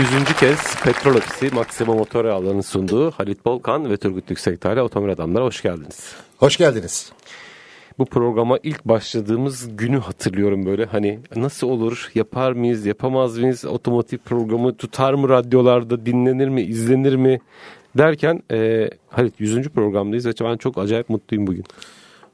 Yüzüncü kez Petrol Ofisi Maxima Motor Yağları'nın sunduğu Halit Bolkan ve Turgut Yüksekdağ'la Otomobil Adamlara hoş geldiniz. Hoş geldiniz. Bu programa ilk başladığımız günü hatırlıyorum böyle hani nasıl olur yapar mıyız yapamaz mıyız otomotiv programı tutar mı radyolarda dinlenir mi izlenir mi derken e, Halit 100. programdayız ve ben çok acayip mutluyum bugün.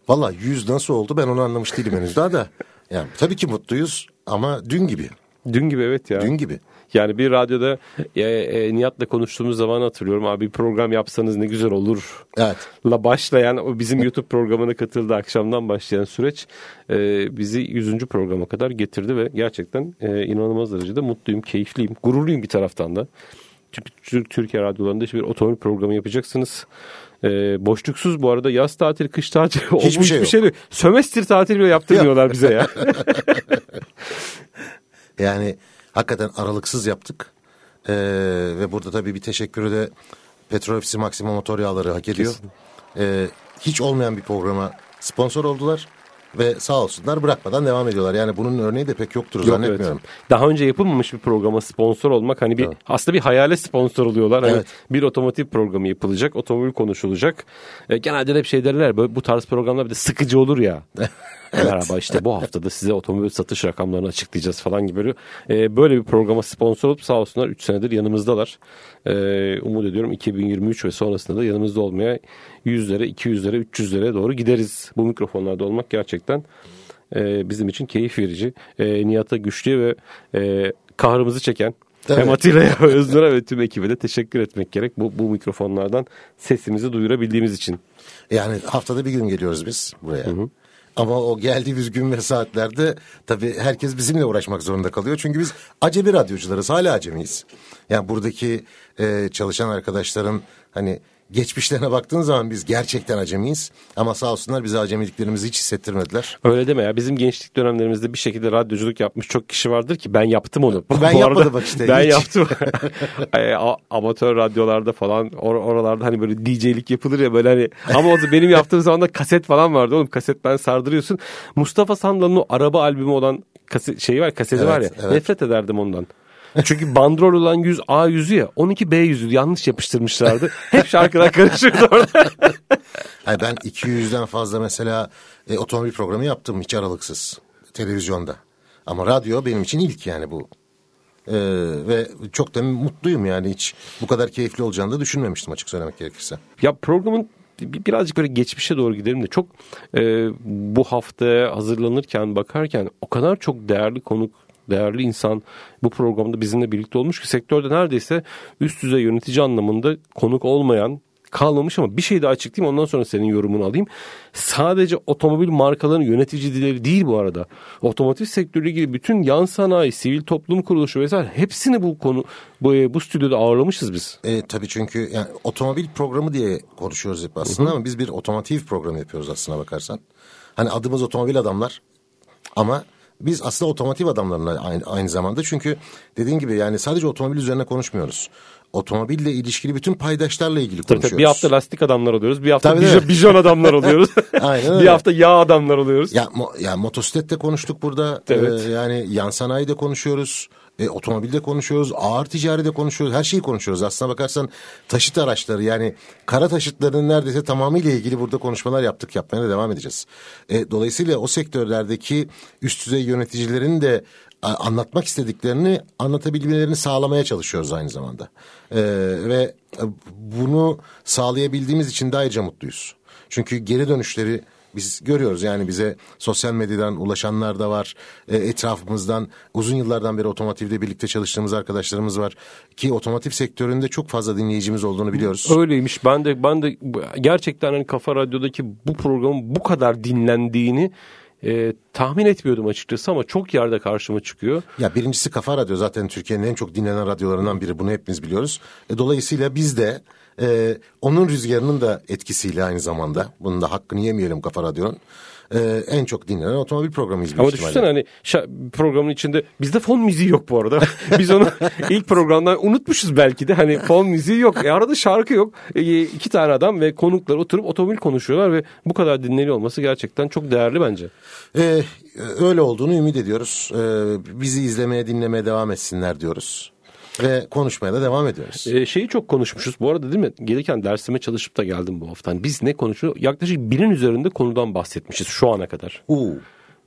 Valla 100 nasıl oldu ben onu anlamış değilim henüz daha da. Yani tabii ki mutluyuz ama dün gibi. Dün gibi evet ya. Dün gibi. Yani bir radyoda e, e, Nihat'la konuştuğumuz zaman hatırlıyorum abi bir program yapsanız ne güzel olur. Evet. La başlayan o bizim YouTube programına katıldı akşamdan başlayan süreç e, bizi 100. programa kadar getirdi ve gerçekten e, inanılmaz derecede mutluyum, keyifliyim, gururluyum bir taraftan da. Çünkü Türkiye radyolarında işte bir otomobil programı yapacaksınız. E, boşluksuz bu arada yaz tatili, kış tatili Hiçbir şey yok. şey. Sömestr tatili bile yaptırmıyorlar bize ya. Yani hakikaten aralıksız yaptık. Ee, ve burada tabii bir teşekkürü de Petrol Ofisi Maxima Motor Yağları hak ediyor. Ee, hiç olmayan bir programa sponsor oldular. Ve sağ olsunlar bırakmadan devam ediyorlar. Yani bunun örneği de pek yoktur Yok, zannetmiyorum. evet. Daha önce yapılmamış bir programa sponsor olmak hani bir Evet. aslında bir hayale sponsor oluyorlar. Hani Evet. bir otomotiv programı yapılacak, otomobil konuşulacak. E, genelde de hep şey derler böyle bu tarz programlar bir de sıkıcı olur ya. Merhaba işte bu haftada size otomobil satış rakamlarını açıklayacağız falan gibi böyle. E, böyle bir programa sponsor olup sağ olsunlar 3 senedir yanımızdalar. E, umut ediyorum 2023 ve sonrasında da yanımızda olmaya 100'lere, 200'lere, 300'lere doğru gideriz. Bu mikrofonlarda olmak gerçekten e, bizim için keyif verici. E, Nihat'a güçlü ve e, kahrımızı çeken Tabii. hem Atilla'ya ve Öznur'a ve tüm ekibe de teşekkür etmek gerek. Bu, bu mikrofonlardan sesimizi duyurabildiğimiz için. Yani haftada bir gün geliyoruz biz buraya. Ama o geldiğimiz gün ve saatlerde tabii herkes bizimle uğraşmak zorunda kalıyor. Çünkü biz acemi radyocularız, hala acemiyiz. Yani buradaki e, çalışan arkadaşların hani geçmişlerine baktığın zaman biz gerçekten acemiyiz. Ama sağ olsunlar bize acemiliklerimizi hiç hissettirmediler. Öyle deme ya. Bizim gençlik dönemlerimizde bir şekilde radyoculuk yapmış çok kişi vardır ki ben yaptım onu. Ben Bu yapmadım bak işte, Ben hiç. yaptım. Amatör radyolarda falan or- oralarda hani böyle DJ'lik yapılır ya böyle hani ama o benim yaptığım zaman da kaset falan vardı oğlum. Kasetten sardırıyorsun. Mustafa Sandal'ın o araba albümü olan kaset, şeyi var kaseti Evet, var ya. evet. Nefret ederdim ondan. Çünkü bandrol olan 100 A yüzü ya 12 B yüzü yanlış yapıştırmışlardı. Hep şarkılar karışırdı orada. Hayır, ben 200'den fazla mesela e, otomobil programı yaptım hiç aralıksız televizyonda. Ama radyo benim için ilk yani bu. E, ve çok da mutluyum yani hiç bu kadar keyifli olacağını da düşünmemiştim açık söylemek gerekirse. Ya programın bir- birazcık böyle geçmişe doğru gidelim de çok e, bu hafta hazırlanırken bakarken o kadar çok değerli konuk değerli insan bu programda bizimle birlikte olmuş ki sektörde neredeyse üst düzey yönetici anlamında konuk olmayan kalmamış ama bir şey daha açıklayayım ondan sonra senin yorumunu alayım. Sadece otomobil markalarının yöneticileri değil bu arada. Otomotiv sektörüyle ilgili bütün yan sanayi, sivil toplum kuruluşu vesaire hepsini bu konu bu, bu stüdyoda ağırlamışız biz. E, tabii çünkü yani otomobil programı diye konuşuyoruz hep aslında ama biz bir otomotiv programı yapıyoruz aslına bakarsan. Hani adımız otomobil adamlar ama biz aslında otomotiv adamlarına aynı, aynı zamanda çünkü dediğin gibi yani sadece otomobil üzerine konuşmuyoruz. Otomobille ilişkili bütün paydaşlarla ilgili Tabii konuşuyoruz. tabii. Bir hafta lastik adamlar oluyoruz. Bir hafta Tabii, bijon, bijon adamlar oluyoruz. Aynen bir hafta yağ adamlar oluyoruz. Ya, mo, ya motosiklette konuştuk burada. Evet. Ee, yani yan sanayide konuşuyoruz. E, otomobilde konuşuyoruz. Ağır ticaride konuşuyoruz. Her şeyi konuşuyoruz. Aslına bakarsan taşıt araçları yani kara taşıtlarının neredeyse tamamıyla ilgili burada konuşmalar yaptık. Yapmaya da devam edeceğiz. E, dolayısıyla o sektörlerdeki üst düzey yöneticilerin de anlatmak istediklerini anlatabilmelerini sağlamaya çalışıyoruz aynı zamanda. E, ve bunu sağlayabildiğimiz için de ayrıca mutluyuz. Çünkü geri dönüşleri biz görüyoruz yani bize sosyal medyadan ulaşanlar da var. E, etrafımızdan uzun yıllardan beri otomotivde birlikte çalıştığımız arkadaşlarımız var. Ki otomotiv sektöründe çok fazla dinleyicimiz olduğunu biliyoruz. Öyleymiş. Ben de ben de gerçekten hani Kafa Radyo'daki bu programın bu kadar dinlendiğini e, tahmin etmiyordum açıkçası ama çok yerde karşıma çıkıyor. Ya birincisi Kafa Radyo zaten Türkiye'nin en çok dinlenen radyolarından biri. Bunu hepimiz biliyoruz. E, dolayısıyla biz de e, onun rüzgarının da etkisiyle aynı zamanda bunun da hakkını yemeyelim Kafa Radyo'nun. E, en çok dinlenen otomobil programıyız. Ama düşünsene hani programın içinde bizde fon müziği yok bu arada. Biz onu ilk programdan unutmuşuz belki de hani fon müziği yok. E arada şarkı yok. E, iki tane adam ve konuklar oturup otomobil konuşuyorlar ve bu kadar dinleniyor olması gerçekten çok değerli bence. Ee, öyle olduğunu ümit ediyoruz. Ee, bizi izlemeye, dinlemeye devam etsinler diyoruz. Ve konuşmaya da devam ediyoruz. Ee, şeyi çok konuşmuşuz. Bu arada değil mi? Gelirken dersime çalışıp da geldim bu hafta. Hani biz ne konuşuyoruz? Yaklaşık birin üzerinde konudan bahsetmişiz şu ana kadar. Uu.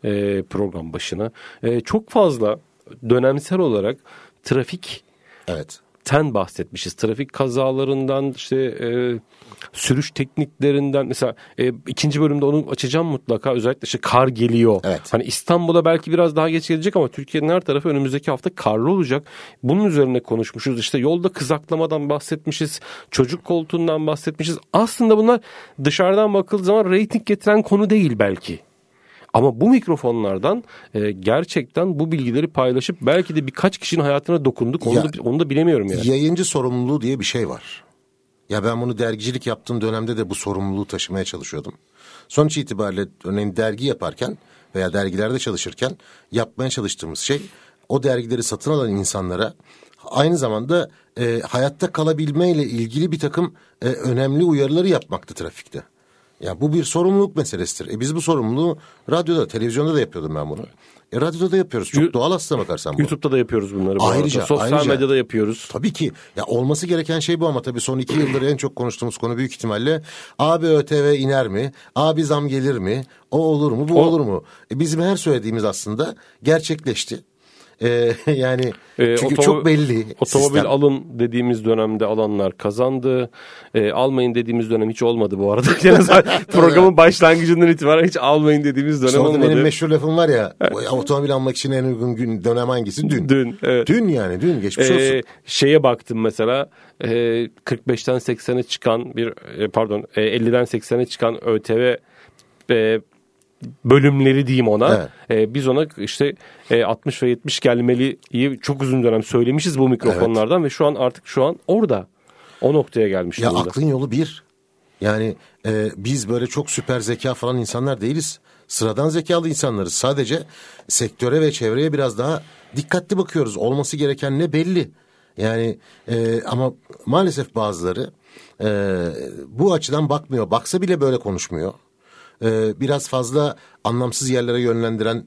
e, program başına. E, çok fazla dönemsel olarak trafik Evet. Ten bahsetmişiz. Trafik kazalarından işte e, sürüş tekniklerinden mesela e, ikinci bölümde onu açacağım mutlaka özellikle işte kar geliyor. Evet. Hani İstanbul'a belki biraz daha geç gelecek ama Türkiye'nin her tarafı önümüzdeki hafta karlı olacak. Bunun üzerine konuşmuşuz. İşte yolda kızaklamadan bahsetmişiz. Çocuk koltuğundan bahsetmişiz. Aslında bunlar dışarıdan bakıldığı zaman reyting getiren konu değil belki. Ama bu mikrofonlardan e, gerçekten bu bilgileri paylaşıp belki de birkaç kişinin hayatına dokunduk. Onu, Ya- da, onu da bilemiyorum yani. Yayıncı sorumluluğu diye bir şey var. Ya ben bunu dergicilik yaptığım dönemde de bu sorumluluğu taşımaya çalışıyordum. Sonuç itibariyle örneğin dergi yaparken veya dergilerde çalışırken yapmaya çalıştığımız şey o dergileri satın alan insanlara aynı zamanda e, hayatta kalabilmeyle ilgili bir takım e, önemli uyarıları yapmaktı trafikte. Ya bu bir sorumluluk meselesidir. E biz bu sorumluluğu radyoda, televizyonda da yapıyordum ben bunu. E radyoda da yapıyoruz. Çok doğal aslına bakarsan bu. YouTube'da da yapıyoruz bunları. Bu Ayrıca, arada. Sosyal ayrıca. medyada yapıyoruz. Tabii ki. Ya olması gereken şey bu ama tabii son iki yıldır en çok konuştuğumuz konu büyük ihtimalle abi ÖTV iner mi? Abi zam gelir mi? O olur mu? Bu O- olur mu? E, bizim her söylediğimiz aslında gerçekleşti. E, yani Ee, çünkü çok belli. Otomobil sistem. alın dediğimiz dönemde alanlar kazandı. Ee, almayın dediğimiz dönem hiç olmadı bu arada. Programın başlangıcından itibaren hiç almayın dediğimiz dönem da olmadı. benim meşhur lafım var ya otomobil almak için en uygun gün dönem hangisi? Dün. Dün, evet. Dün yani dün geçmiş olsun. şeye baktım mesela e, 45'ten 80'e çıkan bir e, pardon e, 50'den 80'e çıkan ÖTV e, bölümleri diyeyim ona. E, biz ona işte e, 60 ve 70 gelmeliyi çok uzun dönem söylemişiz bu mikrofonlardan ve şu an artık şu an orada. O noktaya gelmiş Ya durumda. aklın yolu bir. Yani e, biz böyle çok süper zeka falan insanlar değiliz. Sıradan zekalı insanlarız. Sadece sektöre ve çevreye biraz daha dikkatli bakıyoruz. Olması gereken ne belli. Yani e, ama maalesef bazıları e, bu açıdan bakmıyor. Baksa bile böyle konuşmuyor. E, biraz fazla anlamsız yerlere yönlendiren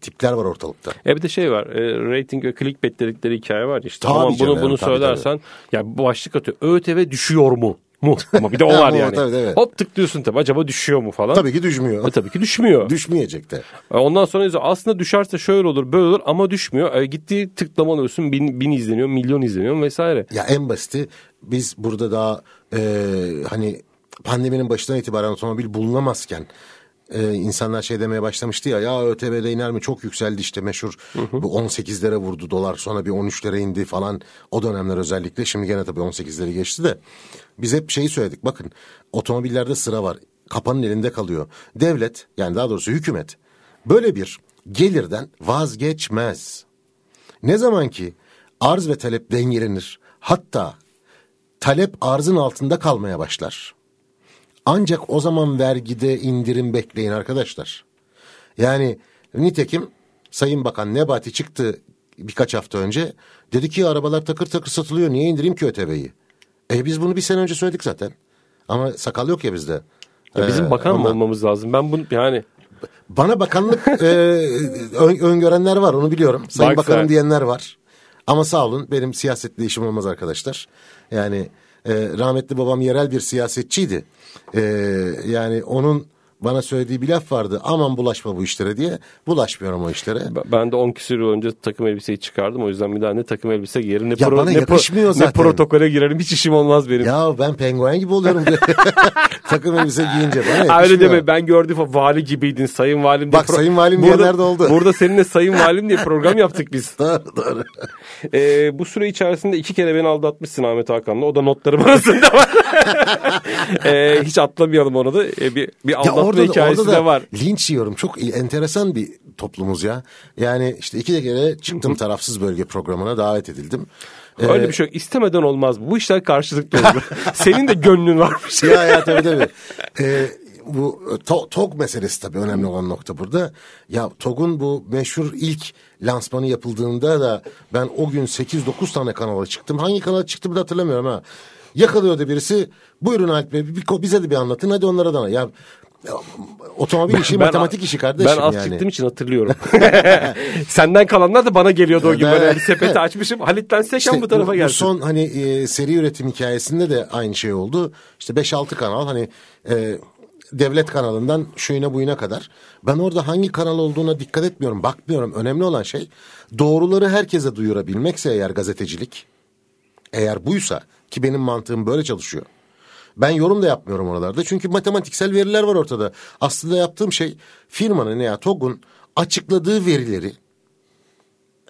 tipler var ortalıkta. E bir de şey var. E, rating ve clickbait dedikleri hikaye var işte. Tabii Ama bunu canım, bunu tabii, söylersen ya bu başlık atıyor. ÖTV düşüyor mu? Mu. Ama bir de o var yani. tabii, tabii. Hop tıklıyorsun tabii. Acaba düşüyor mu falan. Tabii ki düşmüyor. E, tabii ki düşmüyor. Düşmeyecek de. E, Ondan sonra aslında düşerse şöyle olur böyle olur ama düşmüyor. E, gittiği tıklamalıyorsun bin, bin izleniyor milyon izleniyor vesaire. Ya en basiti biz burada daha e, hani pandeminin başından itibaren otomobil bulunamazken e, insanlar şey demeye başlamıştı ya ya ÖTV'de iner mi? Çok yükseldi işte meşhur. Bu 18'lere vurdu dolar sonra bir 13'lere indi falan. O dönemler özellikle şimdi gene tabii 18'leri geçti de. Biz hep şeyi söyledik bakın otomobillerde sıra var kapanın elinde kalıyor. Devlet yani daha doğrusu hükümet böyle bir gelirden vazgeçmez. Ne zaman ki arz ve talep dengelenir hatta talep arzın altında kalmaya başlar. Ancak o zaman vergide indirim bekleyin arkadaşlar. Yani nitekim Sayın Bakan Nebati çıktı birkaç hafta önce. Dedi ki arabalar takır takır satılıyor niye indireyim ki ÖTV'yi? E biz bunu bir sene önce söyledik zaten. Ama sakal yok ya bizde. Ya bizim Ee, bakan ondan- olmamız lazım? Ben bunu yani Bana bakanlık e, ön, öngörenler var onu biliyorum. Sayın Bak Bakanım sen. diyenler var. Ama sağ olun benim siyasetle işim olmaz arkadaşlar. Yani e, rahmetli babam yerel bir siyasetçiydi. E, yani onun bana söylediği bir laf vardı. Aman bulaşma bu işlere diye. Bulaşmıyorum o işlere. ben de 10 küsur yıl önce takım elbiseyi çıkardım. O yüzden bir daha ne takım elbise giyerim ne, Ya bana ne, pro- ne protokole girerim. Hiç işim olmaz benim. Ya ben penguen gibi oluyorum. Takım elbise giyince. Bana öyle deme ben gördüm vali gibiydin sayın valim. Bak, sayın valim diyenler de oldu. Burada seninle sayın valim diye program yaptık biz. Doğru doğru. Ee, bu süre içerisinde iki kere beni aldatmışsın Ahmet Hakan'la. O da notlarım arasında var. Ee, hiç atlamayalım onu da. Ee, bir, bir Ya aldatma orada da, hikayesi orada da de var. linç yiyorum. Çok enteresan bir toplumuz ya. Yani işte iki de kere çıktım tarafsız bölge programına davet edildim. Ee, Öyle bir şey yok. İstemeden olmaz. Bu işler karşılıklı olur. Senin de gönlün varmış. ya ya tabii tabii. Ee, bu to- TOG meselesi tabii önemli olan nokta burada. Ya TOG'un bu meşhur ilk lansmanı yapıldığında da ben o gün 8-9 tane kanala çıktım. Hangi kanala çıktım da hatırlamıyorum ha. Yakalıyordu birisi. Buyurun Alp Bey bir, bize de bir anlatın hadi onlara da. Ya Otomobil işi Ben- matematik işi kardeşim Ben az yani. çıktığım için hatırlıyorum. Senden kalanlar da bana geliyordu o gün. Ben- Böyle bir sepeti açmışım. Halit'ten seken İşte bu tarafa bu gelsin. son hani e, seri üretim hikayesinde de aynı şey oldu. İşte 5-6 kanal hani e, devlet kanalından şuyuna buyuna kadar. Ben orada hangi kanal olduğuna dikkat etmiyorum, bakmıyorum. Önemli olan şey doğruları herkese duyurabilmekse eğer gazetecilik. Eğer buysa ki benim mantığım böyle çalışıyor. Ben yorum da yapmıyorum oralarda. Çünkü matematiksel veriler var ortada. Aslında yaptığım şey firmanın ya TOG'un açıkladığı verileri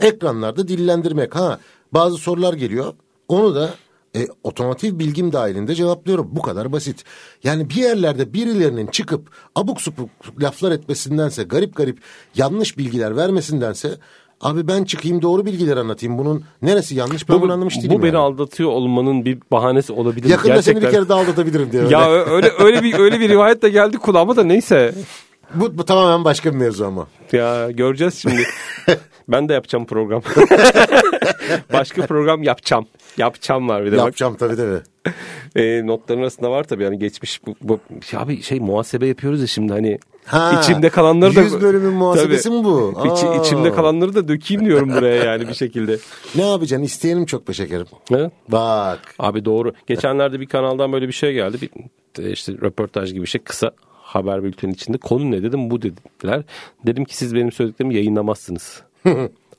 ekranlarda dillendirmek. Ha bazı sorular geliyor. Onu da e, otomotiv bilgim dahilinde cevaplıyorum. Bu kadar basit. Yani bir yerlerde birilerinin çıkıp abuk subuk laflar etmesindense, garip garip yanlış bilgiler vermesindense abi ben çıkayım doğru bilgiler anlatayım. Bunun neresi yanlış ben bunu anlamış değilim. bu beni yani. aldatıyor olmanın bir bahanesi olabilir. Yakında seni bir Gerçekten. kere daha aldatabilirim diyor. Ya öyle öyle bir öyle bir rivayet de geldi kulağıma da neyse. bu, bu tamamen başka bir mevzu ama. Ya göreceğiz şimdi. ben de yapacağım program. Başka program yapacağım. Yapacağım var bir de bak. Yapacağım tabii tabii. E, notların arasında var tabii yani geçmiş bu, bu ya abi şey muhasebe yapıyoruz ya şimdi hani Ha, içimde kalanları da 100 bölümün muhasebesi Tabii. mi bu? İçi, Aa. içimde kalanları da dökeyim diyorum buraya yani bir şekilde. Ne yapacaksın? İsteyenim çok be şekerim. Ha? Bak. Abi doğru. Geçenlerde bir kanaldan böyle bir şey geldi. Bir e, işte röportaj gibi bir şey kısa haber bülteni içinde. Konu ne dedim bu dediler. Dedim ki siz benim söylediklerimi yayınlamazsınız.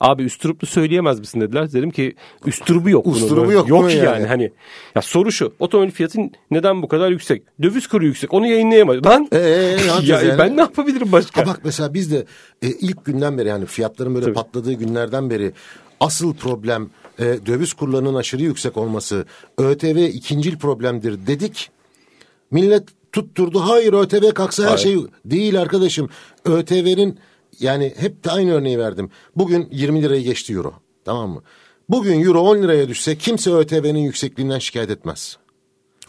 Abi üstüruplu söyleyemez misin dediler. Dedim ki üsturubu yok. bunun. Üsturubu yok Yok mu yani? yani? Hani ya soru şu. Otomobil fiyatı neden bu kadar yüksek? Döviz kuru yüksek. Onu yayınlayamaz. Lan Ee, yapacağız ya, yani? ben ne yapabilirim başka? Ha bak mesela biz de e, ilk günden beri yani fiyatların böyle Tabii. patladığı günlerden beri asıl problem e, döviz kurlarının aşırı yüksek olması. ÖTV ikincil problemdir dedik. Millet tutturdu. Hayır ÖTV kalksa her Hayır. şey değil arkadaşım. ÖTV'nin yani hep de aynı örneği verdim. Bugün 20 lirayı geçti euro. Tamam mı? Bugün euro 10 liraya düşse kimse ÖTV'nin yüksekliğinden şikayet etmez.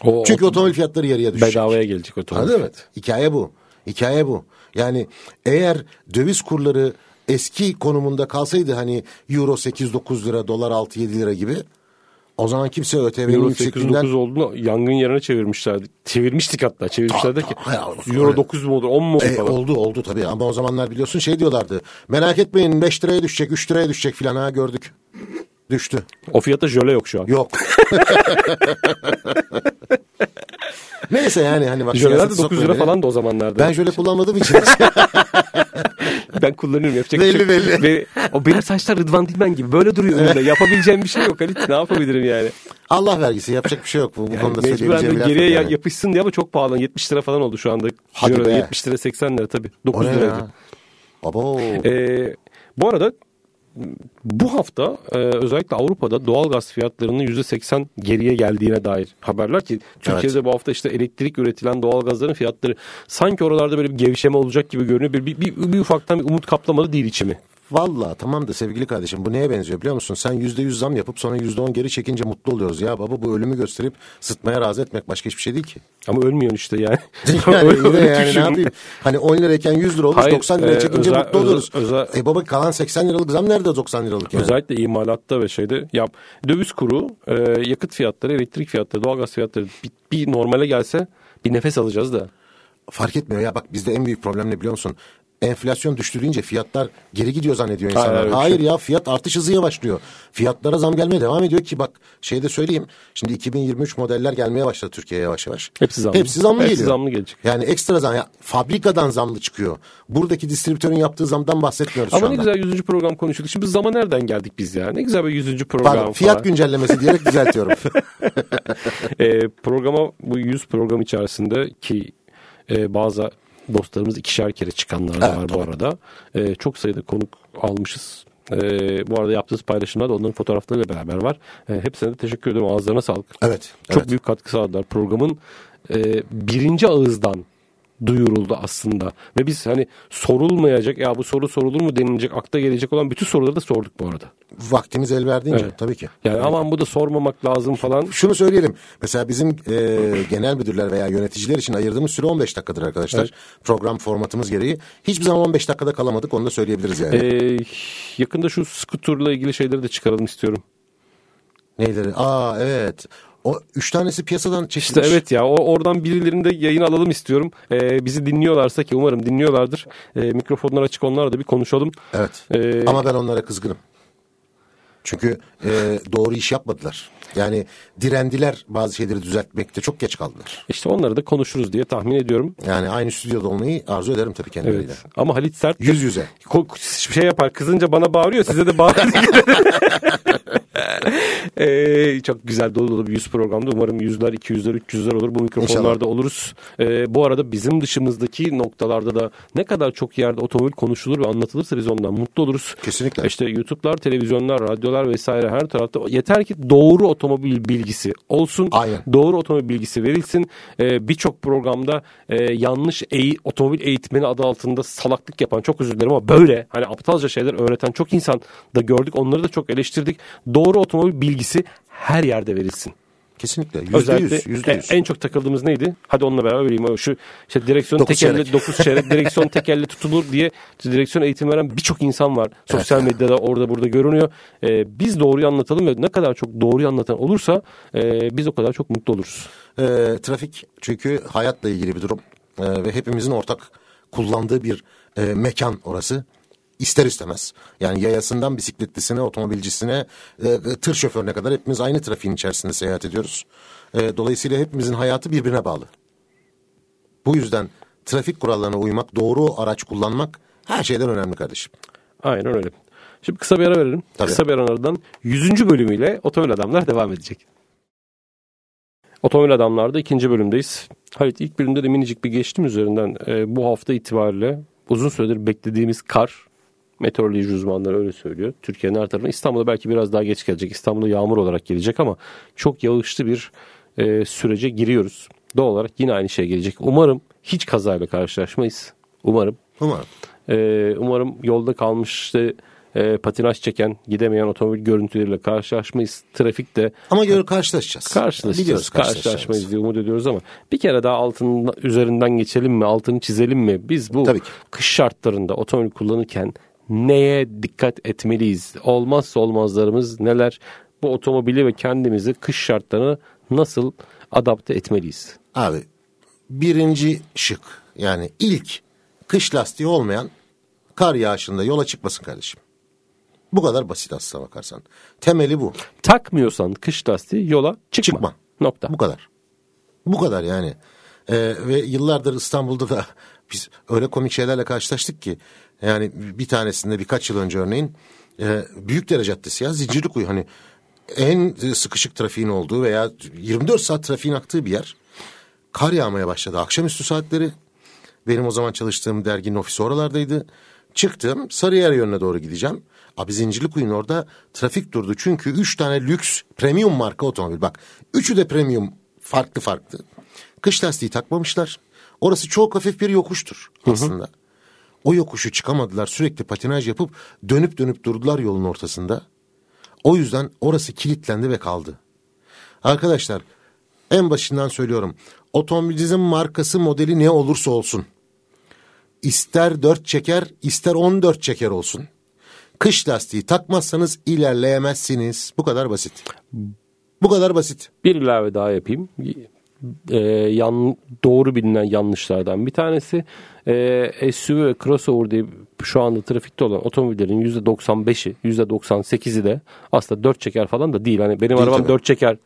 O- Çünkü otomobil fiyatları yarıya düşecek. bedavaya gelecek otomobil. Anladın mı? Hikaye bu. Hikaye bu. Yani eğer döviz kurları eski konumunda kalsaydı hani euro 8-9 lira, dolar 6-7 lira gibi o zaman kimse ÖTV'nin Euro yüksekliğinden 8-9 olduğunu yangın yerine çevirmişlerdi. Çevirmiştik hatta. Çevirmişlerdi ki Euro öyle. 9 mu olur 10 mu olur E, falan. oldu oldu tabii ama o zamanlar biliyorsun şey diyorlardı. Merak etmeyin 5 liraya düşecek 3 liraya düşecek filan ha gördük. Düştü. O fiyata jöle yok şu an. Yok. Neyse yani hani bak. Jöleler de siyaset 9 lira falan da o zamanlarda. Ben jöle kullanmadığım için. Ben kullanıyorum yapacak Belli, şey yok. belli. Ve o benim saçlar Rıdvan Dilmen gibi böyle duruyor önümde. Yapabileceğim bir şey yok Halit. Ne yapabilirim yani? Allah vergisi yapacak bir şey yok. Bu, bu konuda Mecburen söyleyebileceğim geriye yani. yapışsın diye ama çok pahalı. 70 lira falan oldu şu anda. Hadi Euro be. 70 lira 80 lira tabii. 9 O ne liraydı. Abo. Ee, bu arada bu hafta e, özellikle Avrupa'da doğalgaz fiyatlarının %80 geriye geldiğine dair haberler ki Türkiye'de bu hafta işte elektrik üretilen doğalgazların fiyatları sanki oralarda böyle bir gevşeme olacak gibi görünüyor. Bir, bir, bir, bir ufaktan bir umut kaplamalı değil içimi. Valla tamam da sevgili kardeşim bu neye benziyor biliyor musun? Sen yüzde yüz zam yapıp sonra yüzde on geri çekince mutlu oluyoruz. Ya baba bu ölümü gösterip sıtmaya razı etmek başka hiçbir şey değil ki. Ama ölmüyorsun işte yani. yani, Öyle- yine öyle yani ne yapayım? Hani 10 lirayken 100 lira olmuş Hayır, 90 liraya e, çekince özel- mutlu oluyoruz. özel- özel- E baba kalan 80 liralık zam nerede 90 liralık yani? Özellikle imalatta ve şeyde yap döviz kuru, e, yakıt fiyatları, elektrik fiyatları, doğalgaz fiyatları bir, bir normale gelse bir nefes alacağız da. Fark etmiyor ya bak bizde en büyük problem ne biliyor musun? Enflasyon düştü deyince fiyatlar geri gidiyor zannediyor insanlar. Hayır, Hayır, şey. ya fiyat artış hızı yavaşlıyor. Fiyatlara zam gelmeye devam ediyor ki bak şeyde söyleyeyim. Şimdi 2023 modeller gelmeye başladı Türkiye'ye yavaş yavaş. Hepsi zamlı. Hepsi zamlı Hepsi geliyor. zamlı gelecek. Yani ekstra zam. Ya, fabrikadan zamlı çıkıyor. Buradaki distribütörün yaptığı zamdan bahsetmiyoruz Ama şu ne anda. güzel 100. program konuşuyorduk. Şimdi biz zama nereden geldik biz ya? Ne güzel bir 100. program Pardon fiyat falan. güncellemesi diyerek düzeltiyorum. E, programa bu 100 program içerisinde ki e, bazı dostlarımız ikişer kere çıkanlar da Evet, var bu arada. E, çok sayıda konuk almışız. E, bu arada yaptığınız paylaşımlar da onların fotoğraflarıyla beraber var. E, hepsine de teşekkür ederim. Ağızlarına sağlık. evet. Çok evet. büyük katkı sağladılar. Programın e, birinci ağızdan duyuruldu aslında. Ve biz hani sorulmayacak ya bu soru sorulur mu denilecek akla gelecek olan bütün soruları da sorduk bu arada. Vaktimiz el verdiğince Evet. tabii ki. Yani aman bu da sormamak lazım falan. Şunu söyleyelim. Mesela bizim e, genel müdürler veya yöneticiler için ayırdığımız süre 15 dakikadır arkadaşlar. Program formatımız gereği. Hiçbir zaman 15 dakikada kalamadık. Onu da söyleyebiliriz yani. E, yakında şu skuturla ilgili şeyleri de çıkaralım istiyorum. Neyleri? Aa evet. O üç tanesi piyasadan çekilmiş. İşte evet ya o oradan birilerini de yayın alalım istiyorum. Ee, bizi dinliyorlarsa ki umarım dinliyorlardır. Ee, mikrofonlar açık onlarla da bir konuşalım. Evet. Ee, Ama ben onlara kızgınım. Çünkü e, doğru iş yapmadılar. Yani direndiler bazı şeyleri düzeltmekte çok geç kaldılar. İşte onları da konuşuruz diye tahmin ediyorum. Yani aynı stüdyoda olmayı arzu ederim tabii kendileriyle. Evet. Ama Halit Sert Yüz yüze. şey yapar kızınca bana bağırıyor size de bağırıyor. Ee, çok güzel dolu dolu bir yüz programda. Umarım yüzler, iki yüzler, üç yüzler olur. Bu mikrofonlarda İnşallah. oluruz. Ee, bu arada bizim dışımızdaki noktalarda da ne kadar çok yerde otomobil konuşulur ve anlatılırsa biz ondan mutlu oluruz. Kesinlikle. İşte YouTube'lar, televizyonlar, radyolar vesaire her tarafta yeter ki doğru otomobil bilgisi olsun. Aynen. Doğru otomobil bilgisi verilsin. Ee, Birçok programda e, yanlış eği, otomobil eğitmeni adı altında salaklık yapan çok özür dilerim ama böyle hani aptalca şeyler öğreten çok insan da gördük. Onları da çok eleştirdik. Doğru otomobil bilgisi her yerde verilsin. Kesinlikle. Yüzde Özellikle yüz. Yüzde yüz. e, en çok takıldığımız neydi? Hadi onunla beraber vereyim. O Şu işte direksiyon Dokuz tekerle çeyrek. 9 çeyrek direksiyon tekerle tutulur diye direksiyon eğitim veren birçok insan var. Sosyal medyada orada burada görünüyor. Ee, biz doğruyu anlatalım ve ne kadar çok doğruyu anlatan olursa e, biz o kadar çok mutlu oluruz. Ee, trafik çünkü hayatla ilgili bir durum Ee, ve hepimizin ortak kullandığı bir e, mekan orası. İster istemez. Yani yayasından bisikletlisine, otomobilcisine, e, tır şoförüne kadar hepimiz aynı trafiğin içerisinde seyahat ediyoruz. E, dolayısıyla hepimizin hayatı birbirine bağlı. Bu yüzden trafik kurallarına uymak, doğru araç kullanmak her şeyden önemli kardeşim. Aynen öyle. Şimdi kısa bir ara verelim. Tabii. Kısa bir aradan 100. bölümüyle Otomobil Adamlar devam edecek. Otomobil Adamlar'da ikinci bölümdeyiz. Halit ilk bölümde de minicik bir geçtim üzerinden. Ee, bu hafta itibariyle uzun süredir beklediğimiz kar, meteoroloji uzmanları öyle söylüyor. Türkiye'nin her tarafına İstanbul'a belki biraz daha geç gelecek. İstanbul'a yağmur olarak gelecek ama çok yağışlı bir e, sürece giriyoruz. Doğal olarak yine aynı şey gelecek. Umarım hiç kazayla karşılaşmayız. Umarım. Umarım. Ee, umarım yolda kalmış işte e, patinaj çeken gidemeyen otomobil görüntüleriyle karşılaşmayız. Trafikte Ama gör karşılaşacağız. karşılaşacağız. Biliyoruz Karşılaşmayız diye umut ediyoruz ama bir kere daha altının üzerinden geçelim mi? Altını çizelim mi? Biz bu Tabii ki. kış şartlarında otomobil kullanırken neye dikkat etmeliyiz? Olmazsa olmazlarımız neler? Bu otomobili ve kendimizi kış şartlarına nasıl adapte etmeliyiz? Abi birinci şık yani ilk kış lastiği olmayan kar yağışında yola çıkmasın kardeşim. Bu kadar basit aslına bakarsan. Temeli bu. Takmıyorsan kış lastiği yola çıkma. Çıkma. Nokta. Bu kadar. Bu kadar yani. Ee, ve yıllardır İstanbul'da da biz öyle komik şeylerle karşılaştık ki yani bir tanesinde birkaç yıl önce örneğin e, Büyükdere Caddesi ya Zincirlikuyu hani en sıkışık trafiğin olduğu veya 24 saat trafiğin aktığı bir yer. Kar yağmaya başladı akşamüstü saatleri. Benim o zaman çalıştığım derginin ofisi oralardaydı. Çıktım Sarıyer yönüne doğru gideceğim. Abi Zincirlikuyu'nun orada trafik durdu. Çünkü üç tane lüks premium marka otomobil. Bak üçü de premium farklı farklı. Kış lastiği takmamışlar. Orası çok hafif bir yokuştur aslında. O yokuşu çıkamadılar. Sürekli patinaj yapıp dönüp dönüp durdular yolun ortasında. O yüzden orası kilitlendi ve kaldı. Arkadaşlar en başından söylüyorum. Otomobilinizin markası modeli ne olursa olsun. İster 4 çeker ister 14 çeker olsun. Kış lastiği takmazsanız ilerleyemezsiniz. Bu kadar basit. Bu kadar basit. Bir ilave daha yapayım. Ee, yan, doğru bilinen yanlışlardan bir tanesi e, SUV ve crossover diye şu anda trafikte olan otomobillerin %95'i %98'i de aslında 4 çeker falan da değil. Hani benim Değil arabam tabii. 4 çeker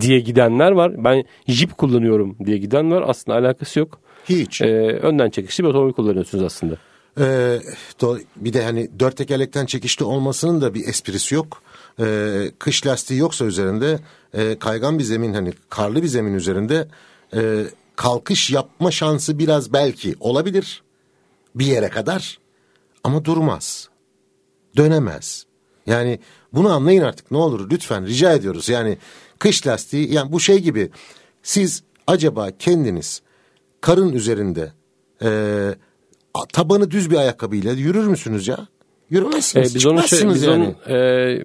diye gidenler var. Ben Jeep kullanıyorum diye giden var. Aslında alakası yok. Hiç. Ee, önden çekişli bir otomobil kullanıyorsunuz aslında. Ee, bir de hani dört tekerlekten çekişli olmasının da bir esprisi yok. Ee, kış lastiği yoksa üzerinde e, kaygan bir zemin hani karlı bir zemin üzerinde e, kalkış yapma şansı biraz belki olabilir bir yere kadar ama durmaz. Dönemez. Yani bunu anlayın artık ne olur lütfen rica ediyoruz. Yani kış lastiği yani bu şey gibi siz acaba kendiniz karın üzerinde e, tabanı düz bir ayakkabıyla yürür müsünüz ya? Ee, Yürümezsiniz. biz onu şey, çıkmazsınız biz yani. onu e,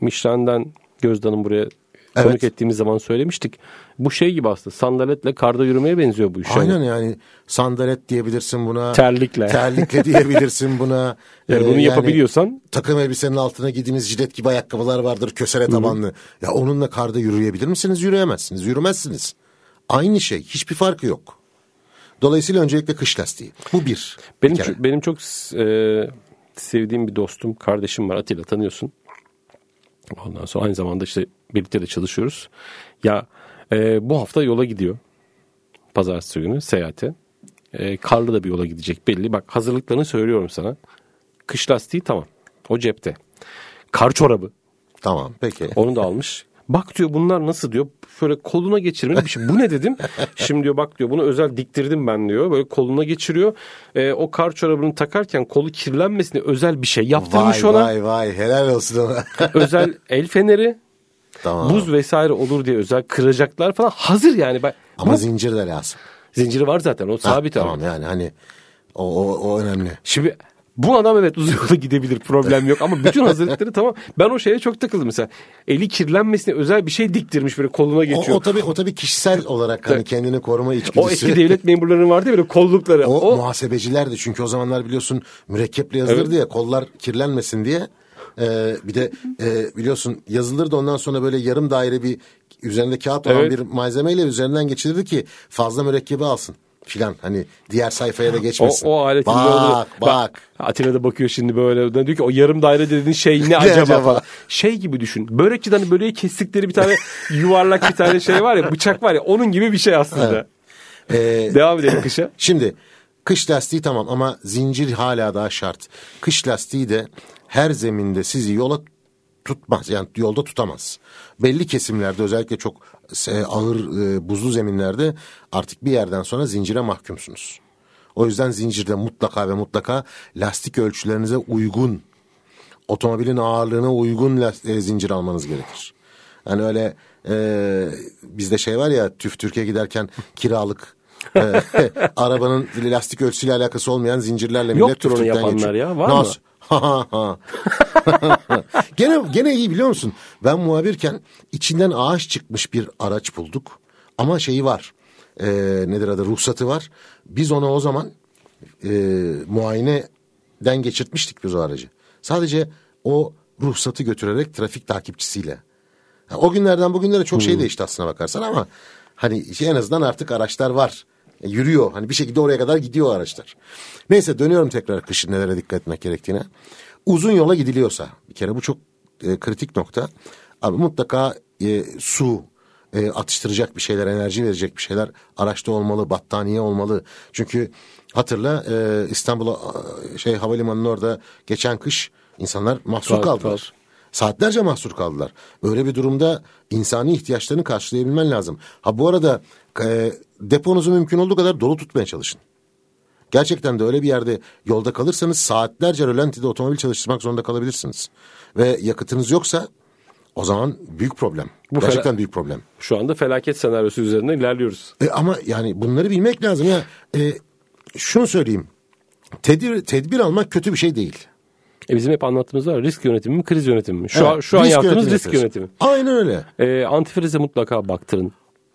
Michelin'den Gözdan'ın buraya Evet. konuk ettiğimiz zaman söylemiştik. Bu şey gibi aslında sandaletle karda yürümeye benziyor bu iş. Aynen yani sandalet diyebilirsin buna. Terlikle. Terlikle diyebilirsin buna. Yani Ee, bunu yapabiliyorsan takım elbisenin altına giydiğiniz jilet gibi ayakkabılar vardır kösele tabanlı. Ya onunla karda yürüyebilir misiniz? Yürüyemezsiniz. Yürümezsiniz. Aynı şey. Hiçbir farkı yok. Dolayısıyla öncelikle kış lastiği. Bu bir. benim bir kere. ço- benim çok e, sevdiğim bir dostum, kardeşim var Atilla tanıyorsun. Ondan sonra aynı zamanda işte birlikte de çalışıyoruz. Ya e, bu hafta yola gidiyor. Pazartesi günü seyahate. E, karlı da bir yola gidecek belli. Bak hazırlıklarını söylüyorum sana. Kış lastiği tamam. O cepte. Kar çorabı. Tamam peki. Onu da almış. Bak diyor bunlar nasıl diyor. Şöyle koluna geçirmeli bir şey. Bu ne dedim. Şimdi diyor bak diyor bunu özel diktirdim ben diyor. Böyle koluna geçiriyor. Ee, o kar çorabını takarken kolu kirlenmesin diye özel bir şey yaptırmış Vay ona. vay vay helal olsun ona. Özel el feneri, tamam. buz vesaire olur diye özel kıracaklar falan. Hazır yani. Bak, Ama bu zincir de lazım. zinciri var zaten o Ha, sabit abi. Tamam yani hani o, o, o önemli. Şimdi bu adam evet uzun yola gidebilir problem yok ama bütün hazırlıkları tamam. Ben o şeye çok takıldım mesela. Eli kirlenmesin diye özel bir şey diktirmiş böyle koluna O, geçiyor. o tabii o tabii kişisel olarak hani kendini koruma içgüdüsü. O eski devlet memurlarının vardı böyle kollukları. O, O, muhasebecilerdi çünkü o zamanlar biliyorsun mürekkeple yazılırdı Evet. ya kollar kirlenmesin diye. Ee, bir de e, biliyorsun yazılırdı ondan sonra böyle yarım daire bir üzerinde kağıt olan Evet. bir malzemeyle üzerinden geçirilirdi ki fazla mürekkebi alsın filan hani diğer sayfaya da o, geçmesin. o aletin bak, ne olduğunu- bak Atilla da bakıyor şimdi böyle. Diyor ki o yarım daire dediğin şey ne, acaba? acaba? falan. Şey gibi düşün. Börekçiden hani böreği kestikleri bir tane yuvarlak bir tane şey var ya bıçak var ya onun gibi bir şey aslında. Ee, Devam edelim kışa. Şimdi kış lastiği tamam ama zincir hala daha şart. Kış lastiği de her zeminde sizi yola tutmaz. Yani yolda tutamaz. Belli kesimlerde özellikle çok e, ağır e, buzlu zeminlerde artık bir yerden sonra zincire mahkumsunuz. O yüzden zincirde mutlaka ve mutlaka lastik ölçülerinize uygun otomobilin ağırlığına uygun e, zincir almanız gerekir. Yani öyle e, bizde şey var ya TÜV Türkiye giderken kiralık e, arabanın lastik ölçüsüyle alakası olmayan zincirlerle millet Yoktur onu yapanlar geçiyor. ya, var mı? Nasıl? Ha. gene gene iyi biliyor musun? Ben muhabirken içinden ağaç çıkmış bir araç bulduk. Ama şeyi var. E, nedir adı? Ruhsatı var. Biz ona o zaman e, muayeneden geçirtmiştik biz o aracı. Sadece o ruhsatı götürerek trafik takipçisiyle. Ha, o günlerden bugünlere çok şey değişti aslına bakarsan ama hani şey en azından artık araçlar var. E, yürüyor. Hani bir şekilde oraya kadar gidiyor araçlar. Neyse dönüyorum tekrar kışın nelere dikkat etmek gerektiğine. Uzun yola gidiliyorsa bir kere bu çok e, kritik nokta. Abi mutlaka e, su, e, atıştıracak bir şeyler, enerji verecek bir şeyler araçta olmalı, battaniye olmalı. Çünkü hatırla e, İstanbul'a şey havalimanının orada geçen kış insanlar mahsur Kal- kaldılar. Saatlerce mahsur kaldılar. Öyle bir durumda insani ihtiyaçlarını karşılayabilmen lazım. Ha bu arada e, deponuzu mümkün olduğu kadar dolu tutmaya çalışın. Gerçekten de öyle bir yerde yolda kalırsanız saatlerce rölantide otomobil çalıştırmak zorunda kalabilirsiniz. Ve yakıtınız yoksa o zaman büyük problem. Bu Gerçekten büyük problem. Şu anda felaket senaryosu üzerinden ilerliyoruz. E, ama yani bunları bilmek lazım ya. E, şunu söyleyeyim. Tedbir, tedbir almak kötü bir şey değil. E bizim hep anlattığımız var risk yönetimi mi kriz yönetimi mi? Şu, an, Evet, şu an risk yaptığımız yönetimi risk yapıyoruz. yönetimi. Aynen öyle. E, antifrize mutlaka baktırın.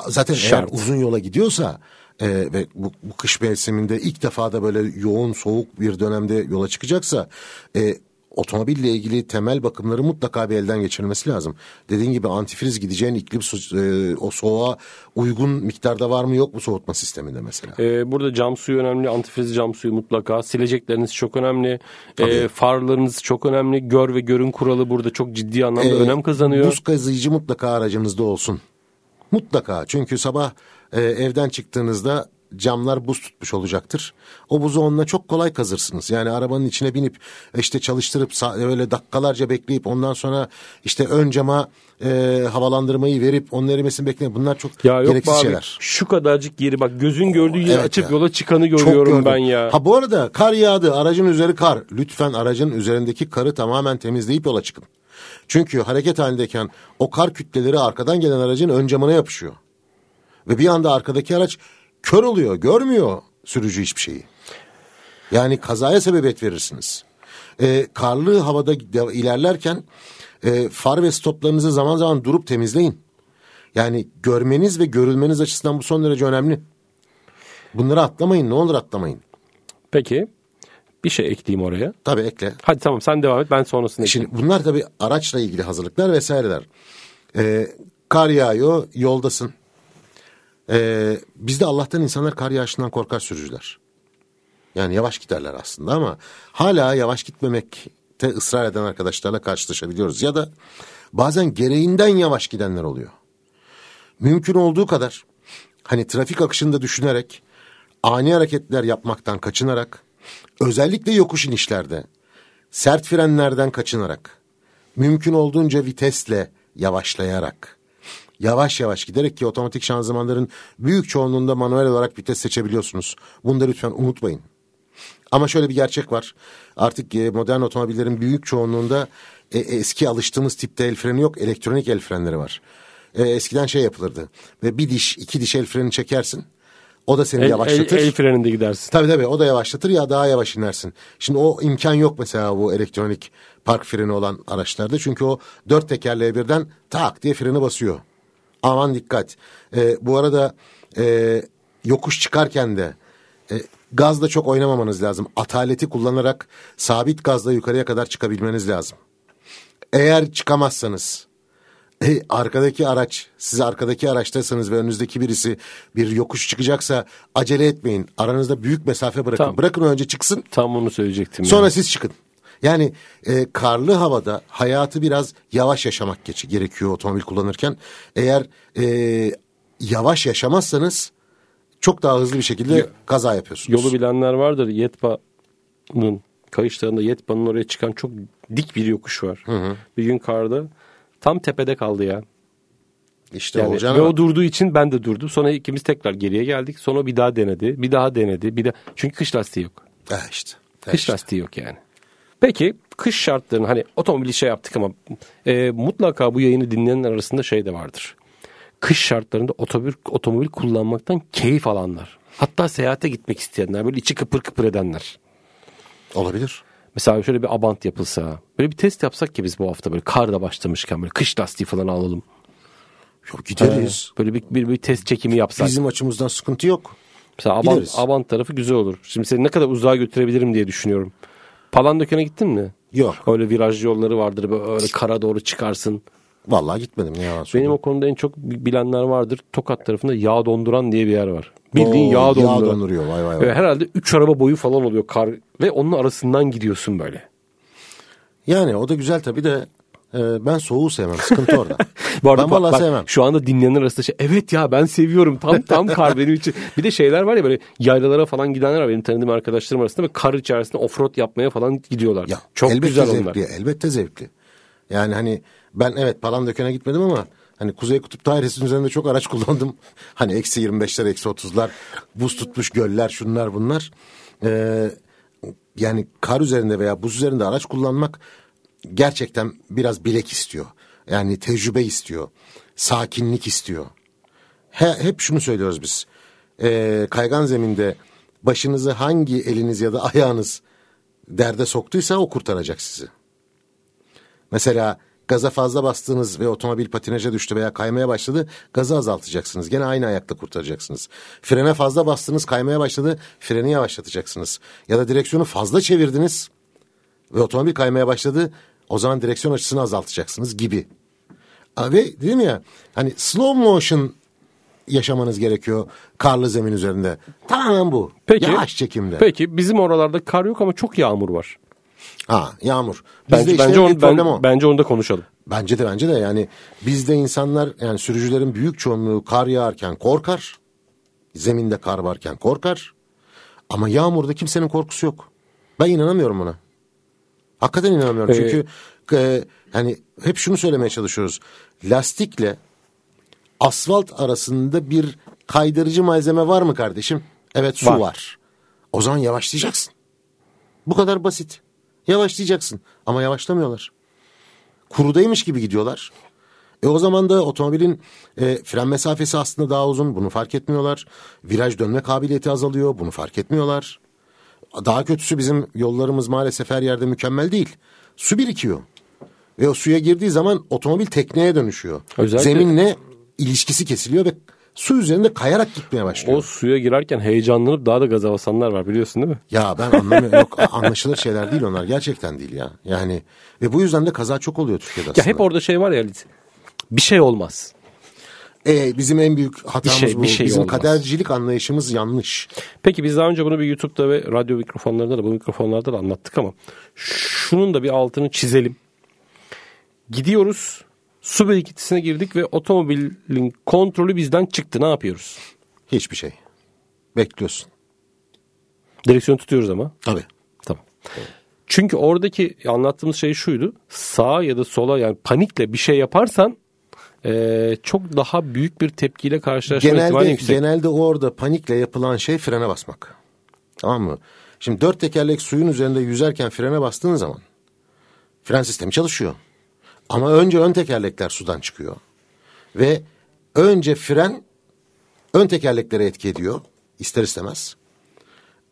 Zaten Şart. eğer uzun yola gidiyorsa e, ve bu, bu kış mevsiminde ilk defa da böyle yoğun soğuk bir dönemde yola çıkacaksa e, otomobille ilgili temel bakımları mutlaka bir elden geçirilmesi lazım. Dediğin gibi antifriz gideceğin iklim e, o soğuğa uygun miktarda var mı yok mu soğutma sisteminde mesela. Ee, burada cam suyu önemli, antifriz cam suyu mutlaka. Silecekleriniz çok önemli. Ee, farlarınız çok önemli. Gör ve görün kuralı burada çok ciddi anlamda Ee, önem kazanıyor. Buz kazıyıcı mutlaka aracınızda olsun. Mutlaka çünkü sabah e, evden çıktığınızda camlar buz tutmuş olacaktır. O buzu onunla çok kolay kazırsınız. Yani arabanın içine binip işte çalıştırıp öyle dakikalarca bekleyip ondan sonra işte ön cama e, havalandırmayı verip onun erimesini bekleyin. Bunlar çok Ya yok gereksiz abi şeyler. şu kadarcık yeri bak gözün gördüğü yeri Evet açıp ya. yola çıkanı görüyorum ben ya. Ha bu arada kar yağdı aracın üzeri kar. Lütfen aracın üzerindeki karı tamamen temizleyip yola çıkın. Çünkü hareket halindeyken o kar kütleleri arkadan gelen aracın ön camına yapışıyor. Ve bir anda arkadaki araç kör oluyor görmüyor sürücü hiçbir şeyi. Yani kazaya sebebiyet verirsiniz. Ee, karlı havada ilerlerken e, far ve stoplarınızı zaman zaman durup temizleyin. Yani görmeniz ve görülmeniz açısından bu son derece önemli. Bunları atlamayın ne olur atlamayın. Peki bir şey ekleyeyim oraya. Tabii ekle. Hadi tamam sen devam et ben sonrasını Şimdi ekleyeyim. bunlar tabii araçla ilgili hazırlıklar vesaireler. Ee, kar yağıyor yoldasın. Ee, bizde Allah'tan insanlar kar yağışından korkar sürücüler. Yani yavaş giderler aslında ama hala yavaş gitmemekte ısrar eden arkadaşlarla karşılaşabiliyoruz. Ya da bazen gereğinden yavaş gidenler oluyor. Mümkün olduğu kadar hani trafik akışında düşünerek ani hareketler yapmaktan kaçınarak özellikle yokuş inişlerde sert frenlerden kaçınarak mümkün olduğunca vitesle yavaşlayarak yavaş yavaş giderek ki otomatik şanzımanların büyük çoğunluğunda manuel olarak vites seçebiliyorsunuz. Bunu da lütfen unutmayın. Ama şöyle bir gerçek var. Artık e, modern otomobillerin büyük çoğunluğunda e, eski alıştığımız tipte el freni yok. Elektronik el frenleri var. E, eskiden şey yapılırdı. Ve bir diş, iki diş el freni çekersin. O da seni El, el, yavaşlatır. el freninde gidersin. Tabii tabii o da yavaşlatır ya daha yavaş inersin. Şimdi o imkan yok mesela bu elektronik park freni olan araçlarda. Çünkü o dört tekerleğe birden tak diye freni basıyor. Aman dikkat. Ee, bu arada e, yokuş çıkarken de e, gazla çok oynamamanız lazım. Ataleti kullanarak sabit gazla yukarıya kadar çıkabilmeniz lazım. Eğer çıkamazsanız e, arkadaki araç siz arkadaki araçtaysanız ve önünüzdeki birisi bir yokuş çıkacaksa acele etmeyin. Aranızda büyük mesafe bırakın. Tamam. Bırakın önce çıksın Tam onu söyleyecektim. sonra yani. siz çıkın. Yani e, karlı havada hayatı biraz yavaş yaşamak gerekiyor otomobil kullanırken. Eğer e, yavaş yaşamazsanız çok daha hızlı bir şekilde kaza yapıyorsunuz. Yolu bilenler vardır. Yetba'nın kayışlarında Yetba'nın oraya çıkan çok dik bir yokuş var. Bir gün karda tam tepede kaldı ya. işte Yani, olacağını ve o durduğu için ben de durdum. Sonra ikimiz tekrar geriye geldik. Sonra bir daha denedi. Bir daha denedi. Bir daha çünkü kış lastiği yok. Eh işte. Kış işte. lastiği yok yani. Peki kış şartlarını hani otomobili şey yaptık ama e, mutlaka bu yayını dinleyenler arasında şey de vardır. Kış şartlarında otomobil, otomobil kullanmaktan keyif alanlar. Hatta seyahate gitmek isteyenler böyle içi kıpır kıpır edenler. Olabilir. Mesela şöyle bir abant yapılsa. Böyle bir test yapsak ki biz bu hafta böyle kar da başlamışken böyle kış lastiği falan alalım. Yok gideriz. Böyle bir, bir, bir test çekimi yapsak. Bizim açımızdan sıkıntı yok. Mesela Abant, Gideriz. Abant tarafı güzel olur. Şimdi seni ne kadar uzağa götürebilirim diye düşünüyorum. Palandöken'e gittin mi? Yok. Öyle viraj yolları vardır böyle kara doğru çıkarsın. Vallahi gitmedim ne yalan Benim o konuda en çok bilenler vardır. Tokat tarafında yağ donduran diye bir yer var. Bildiğin Oo, yağ yağ donduran. donduruyor, vay vay vay. Ve herhalde 3 araba boyu falan oluyor kar ve onun arasından gidiyorsun böyle. Yani o da güzel tabii de e, ben soğuğu sevmem. Sıkıntı orada. Bu arada ben bak- sevmem. Şu anda dinleyenler arasında şey evet ya ben seviyorum tam tam kar benim için. Bir de şeyler var ya böyle yaylalara falan gidenler var benim tanıdığım arkadaşlarım arasında ve kar içerisinde offroad yapmaya falan gidiyorlar. Ya, Çok güzel zevkli, onlar. Elbette zevkli. Yani hani ben evet Palandöken'e gitmedim ama hani Kuzey Kutup dairesinin üzerinde çok araç kullandım. Hani eksi 25'ler, eksi 30'lar, buz tutmuş göller, şunlar bunlar. Ee, yani kar üzerinde veya buz üzerinde araç kullanmak gerçekten biraz bilek istiyor. Yani tecrübe istiyor. Sakinlik istiyor. He, hep şunu söylüyoruz biz. Ee, kaygan zeminde başınızı hangi eliniz ya da ayağınız derde soktuysa o kurtaracak sizi. Mesela gaza fazla bastığınız ve otomobil patinaja düştü veya kaymaya başladı gazı azaltacaksınız. Gene aynı ayakta kurtaracaksınız. Frene fazla bastınız kaymaya başladı freni yavaşlatacaksınız. Ya da direksiyonu fazla çevirdiniz ve otomobil kaymaya başladı o zaman direksiyon açısını azaltacaksınız gibi. Ve dedim ya hani slow motion yaşamanız gerekiyor karlı zemin üzerinde. Tamamen bu. Peki. Yavaş çekimde. Peki bizim oralarda kar yok ama çok yağmur var. Ha yağmur. Bizde Bence, işte bence, problem ben- o. bence onu da konuşalım. Bence de bence de yani bizde insanlar yani sürücülerin büyük çoğunluğu kar yağarken korkar. Zeminde kar varken korkar. Ama yağmurda kimsenin korkusu yok. Ben inanamıyorum buna. Hakikaten inanamıyorum. Ee, Çünkü e, hani hep şunu söylemeye çalışıyoruz. Lastikle asfalt arasında bir kaydırıcı malzeme var mı kardeşim? Evet su Var. var. O zaman yavaşlayacaksın. Bu kadar basit. Yavaşlayacaksın ama yavaşlamıyorlar kurudaymış gibi gidiyorlar. E o zaman da otomobilin e, fren mesafesi aslında daha uzun. Bunu fark etmiyorlar. Viraj dönme kabiliyeti azalıyor. Bunu fark etmiyorlar. Daha kötüsü bizim yollarımız maalesef her yerde mükemmel değil. Su birikiyor. Ve o suya girdiği zaman otomobil tekneye dönüşüyor. Özellikle- Zeminle ilişkisi kesiliyor ve su üzerinde kayarak gitmeye başlıyor. O suya girerken heyecanlanıp daha da gaza basanlar var biliyorsun değil mi? Ya ben anlamıyorum. Yok anlaşılır şeyler değil onlar. Gerçekten değil ya. Yani ve bu yüzden de kaza çok oluyor Türkiye'de aslında. Ya hep orada şey var ya. Bir şey olmaz. E, bizim en büyük hatamız Bir şey- bu. bir şey bizim olmaz. kadercilik anlayışımız yanlış. Peki biz daha önce bunu bir YouTube'da ve radyo mikrofonlarında da bu mikrofonlarda da anlattık ama şunun da bir altını çizelim. Gidiyoruz su birikintisine girdik ve otomobilin kontrolü bizden çıktı. Ne yapıyoruz? Hiçbir şey. Bekliyorsun. Direksiyonu tutuyoruz ama. Tabii. Tamam. Çünkü oradaki anlattığımız şey şuydu. Sağa ya da sola yani panikle bir şey yaparsan eee, çok daha büyük bir tepkiyle karşılaşma ihtimali Genelde, yüksek. genelde orada panikle yapılan şey frene basmak. Tamam mı? Şimdi dört tekerlek suyun üzerinde yüzerken frene bastığın zaman fren sistemi çalışıyor. Ama önce ön tekerlekler sudan çıkıyor. Ve önce fren ön tekerleklere etki ediyor ister istemez.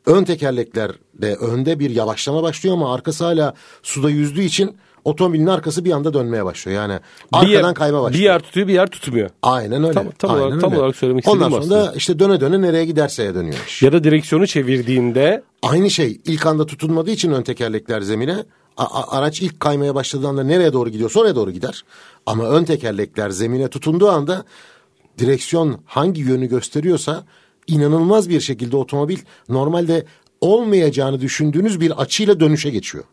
Ön tekerlekler de önde bir yavaşlama başlıyor ama arkası hala suda yüzdüğü için otomobilin arkası bir anda dönmeye başlıyor. Yani bir arkadan yer, kayma başlıyor. Bir yer tutuyor bir yer tutmuyor. Aynen öyle. Tam- tam Aynen olarak- tam öyle. olarak söylemek Ondan istediğim sonra da aslında. işte döne döne nereye giderseye dönüyor iş. Ya da direksiyonu çevirdiğinde Aynı şey ilk anda tutunmadığı için ön tekerlekler zemine a- araç ilk kaymaya başladığı anda nereye doğru gidiyorsa oraya doğru gider. Ama ön tekerlekler zemine tutunduğu anda direksiyon hangi yönü gösteriyorsa inanılmaz bir şekilde otomobil normalde olmayacağını düşündüğünüz bir açıyla dönüşe geçiyor.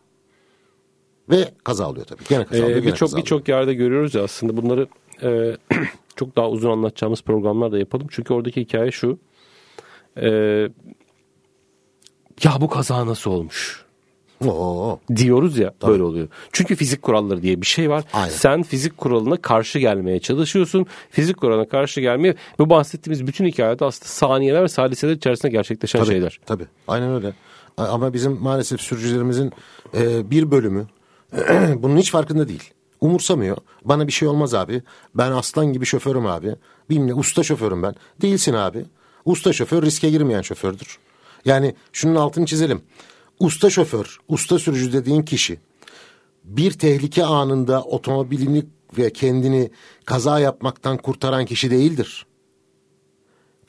Ve kaza oluyor tabii. Gene kaza Ee, oluyor. gene birçok birçok yerde görüyoruz ya aslında bunları e, çok daha uzun anlatacağımız programlar da yapalım. Çünkü oradaki hikaye şu. E, ya bu kaza nasıl olmuş? Oo. diyoruz ya böyle oluyor. Çünkü fizik kuralları diye bir şey var. Aynen. Sen fizik kuralına karşı gelmeye çalışıyorsun. Fizik kuralına karşı gelmeye bu bahsettiğimiz bütün hikayede aslında saniyeler ve saliseler içerisinde gerçekleşen Tabii, şeyler. Tabii. Aynen öyle. Ama bizim maalesef sürücülerimizin e, bir bölümü bunun hiç farkında değil. Umursamıyor. Bana bir şey olmaz abi. Ben aslan gibi şoförüm abi. Bilmem usta şoförüm ben. Değilsin abi. Usta şoför riske girmeyen şofördür. Yani şunun altını çizelim. Usta şoför, usta sürücü dediğin kişi bir tehlike anında otomobilini ve kendini kaza yapmaktan kurtaran kişi değildir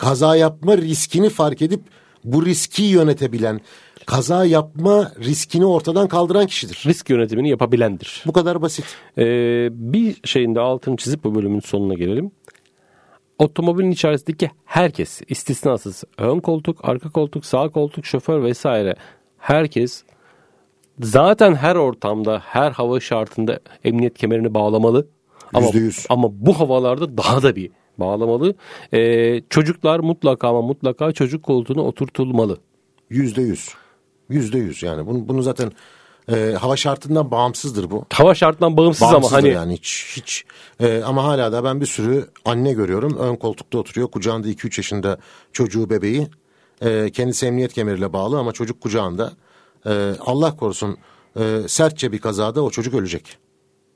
kaza yapma riskini fark edip bu riski yönetebilen, kaza yapma riskini ortadan kaldıran kişidir. Risk yönetimini yapabilendir. Bu kadar basit. Ee, bir şeyin de altını çizip bu bölümün sonuna gelelim. Otomobilin içerisindeki herkes istisnasız ön koltuk, arka koltuk, sağ koltuk, şoför vesaire herkes zaten her ortamda, her hava şartında emniyet kemerini bağlamalı. Ama, Yüzde yüz. ama bu havalarda daha da bir bağlamalı. Ee, çocuklar mutlaka ama mutlaka çocuk koltuğuna oturtulmalı. Yüzde yüz. Yüzde yüz yani. Bunu, bunu zaten e, hava şartından bağımsızdır bu. Hava şartından bağımsız ama hani yani hiç hiç. E, ama hala da ben bir sürü anne görüyorum. Ön koltukta oturuyor. Kucağında 2-3 yaşında çocuğu bebeği. E, kendisi emniyet kemeriyle bağlı ama çocuk kucağında. E, Allah korusun e, sertçe bir kazada o çocuk ölecek.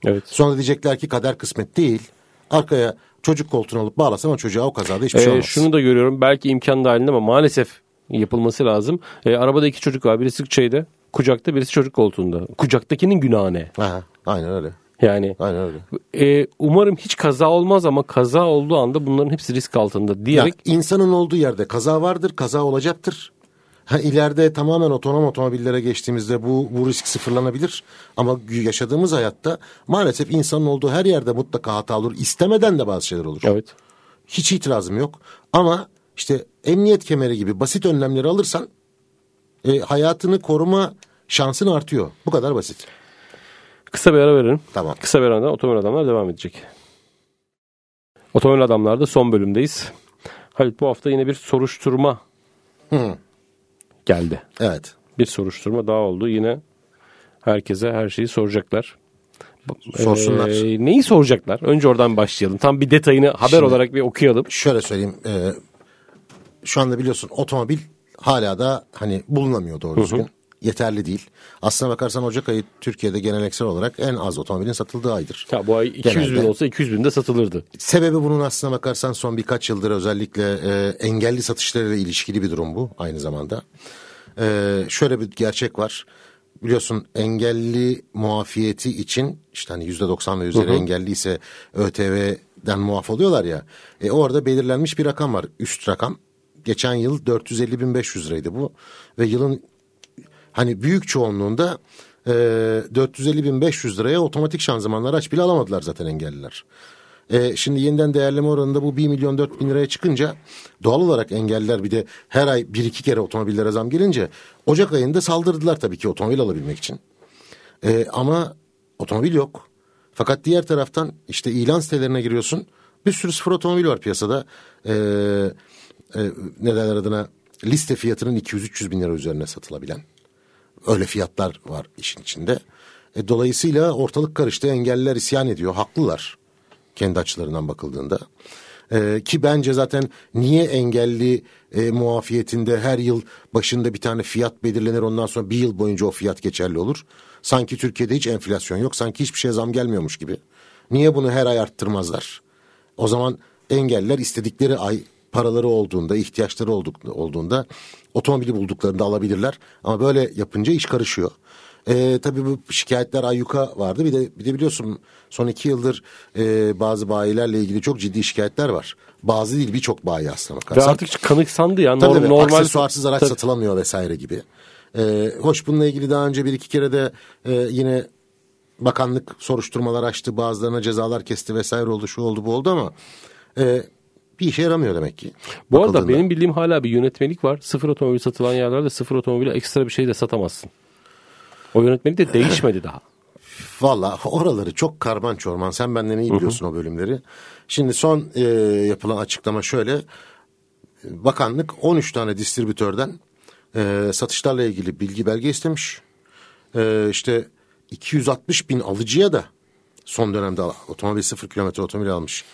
evet. Sonra diyecekler ki kader kısmet değil. Arkaya çocuk koltuğunu alıp bağlasam o çocuğa o kazada hiçbir şey Ee, olmaz. şunu da görüyorum belki imkan dahilinde ama maalesef yapılması lazım. Ee, arabada iki çocuk var birisi şeyde kucakta birisi çocuk koltuğunda. Kucaktakinin günahı ne? Aha, aynen öyle. Yani Aynen öyle. e, umarım hiç kaza olmaz ama kaza olduğu anda bunların hepsi risk altında Ya, diyerek insanın olduğu yerde kaza vardır, kaza olacaktır. Ha, ileride tamamen otonom otomobillere geçtiğimizde bu, bu risk sıfırlanabilir. Ama yaşadığımız hayatta maalesef insanın olduğu her yerde mutlaka hata olur. İstemeden de bazı şeyler olur. evet. Hiç itirazım yok. Ama işte emniyet kemeri gibi basit önlemleri alırsan e, hayatını koruma şansın artıyor. Bu kadar basit. Kısa bir ara verelim. Tamam. Kısa bir aradan otomobil adamlar devam edecek. Otomobil adamlarda son bölümdeyiz. Halit bu hafta yine bir soruşturma Hı. Geldi. Evet. Bir soruşturma daha oldu. Yine herkese her şeyi soracaklar. Sorsunlar. Ee, neyi soracaklar? Önce oradan başlayalım. Tam bir detayını haber Şimdi- olarak bir okuyalım. Şöyle söyleyeyim. e, şu anda biliyorsun otomobil hala da hani bulunamıyor doğru düzgün. Yeterli değil. Aslına bakarsan Ocak ayı Türkiye'de geleneksel olarak en az otomobilin satıldığı aydır. Ya bu ay 200 bin Genelde. olsa 200 bin de satılırdı. Sebebi bunun aslına bakarsan son birkaç yıldır özellikle e, engelli satışlarıyla ilişkili bir durum bu aynı zamanda. E, şöyle bir gerçek var. Biliyorsun engelli muafiyeti için işte hani yüzde doksan ve üzeri engelli ise ÖTV vergiden muaf oluyorlar ya. E, orada belirlenmiş bir rakam var. Üst rakam. Geçen yıl 450.500 liraydı bu. Ve yılın hani büyük çoğunluğunda e, 450.500 liraya otomatik şanzımanlı araç bile alamadılar zaten engelliler. E, şimdi yeniden değerleme oranında bu 1 milyon 4 bin liraya çıkınca doğal olarak engelliler bir de her ay bir iki kere otomobillere zam gelince Ocak ayında saldırdılar tabii ki otomobil alabilmek için. E, ama otomobil yok. Fakat diğer taraftan işte ilan sitelerine giriyorsun. Bir sürü sıfır otomobil var piyasada. E, e, ne derler adına liste fiyatının 200-300 bin lira üzerine satılabilen. Öyle fiyatlar var işin içinde. E, dolayısıyla ortalık karıştı. Engelliler isyan ediyor. Haklılar kendi açılarından bakıldığında. Ee, ki bence zaten niye engelli e, muafiyetinde her yıl başında bir tane fiyat belirlenir ondan sonra bir yıl boyunca o fiyat geçerli olur. Sanki Türkiye'de hiç enflasyon yok sanki hiçbir şeye zam gelmiyormuş gibi. Niye bunu her ay arttırmazlar? O zaman engelliler istedikleri ay paraları olduğunda, ihtiyaçları olduğunda otomobili bulduklarında alabilirler. Ama böyle yapınca iş karışıyor. E, tabii bu şikayetler ayyuka vardı. Bir de bir de biliyorsun son iki yıldır e, bazı bayilerle ilgili çok ciddi şikayetler var. Bazı değil birçok bayi aslında bakarsan. Ve artık kanıksandı ya. Tabii, norm, normal aksesuarsız araç tabii. satılamıyor vesaire gibi. E, hoş bununla ilgili daha önce bir iki kere de e, yine bakanlık soruşturmalar açtı. Bazılarına cezalar kesti vesaire oldu şu oldu bu oldu ama e, bir işe yaramıyor demek ki. Bu arada benim bildiğim hala bir yönetmelik var. Sıfır otomobil satılan yerlerde sıfır otomobile ekstra bir şey de satamazsın. O yönetmeni de değişmedi daha. Valla oraları çok karman çorman. Sen benden iyi biliyorsun o bölümleri. Şimdi son e, yapılan açıklama şöyle. Bakanlık 13 tane distribütörden e, satışlarla ilgili bilgi belge istemiş. E, işte 260 bin alıcıya da son dönemde otomobil sıfır kilometre otomobil almış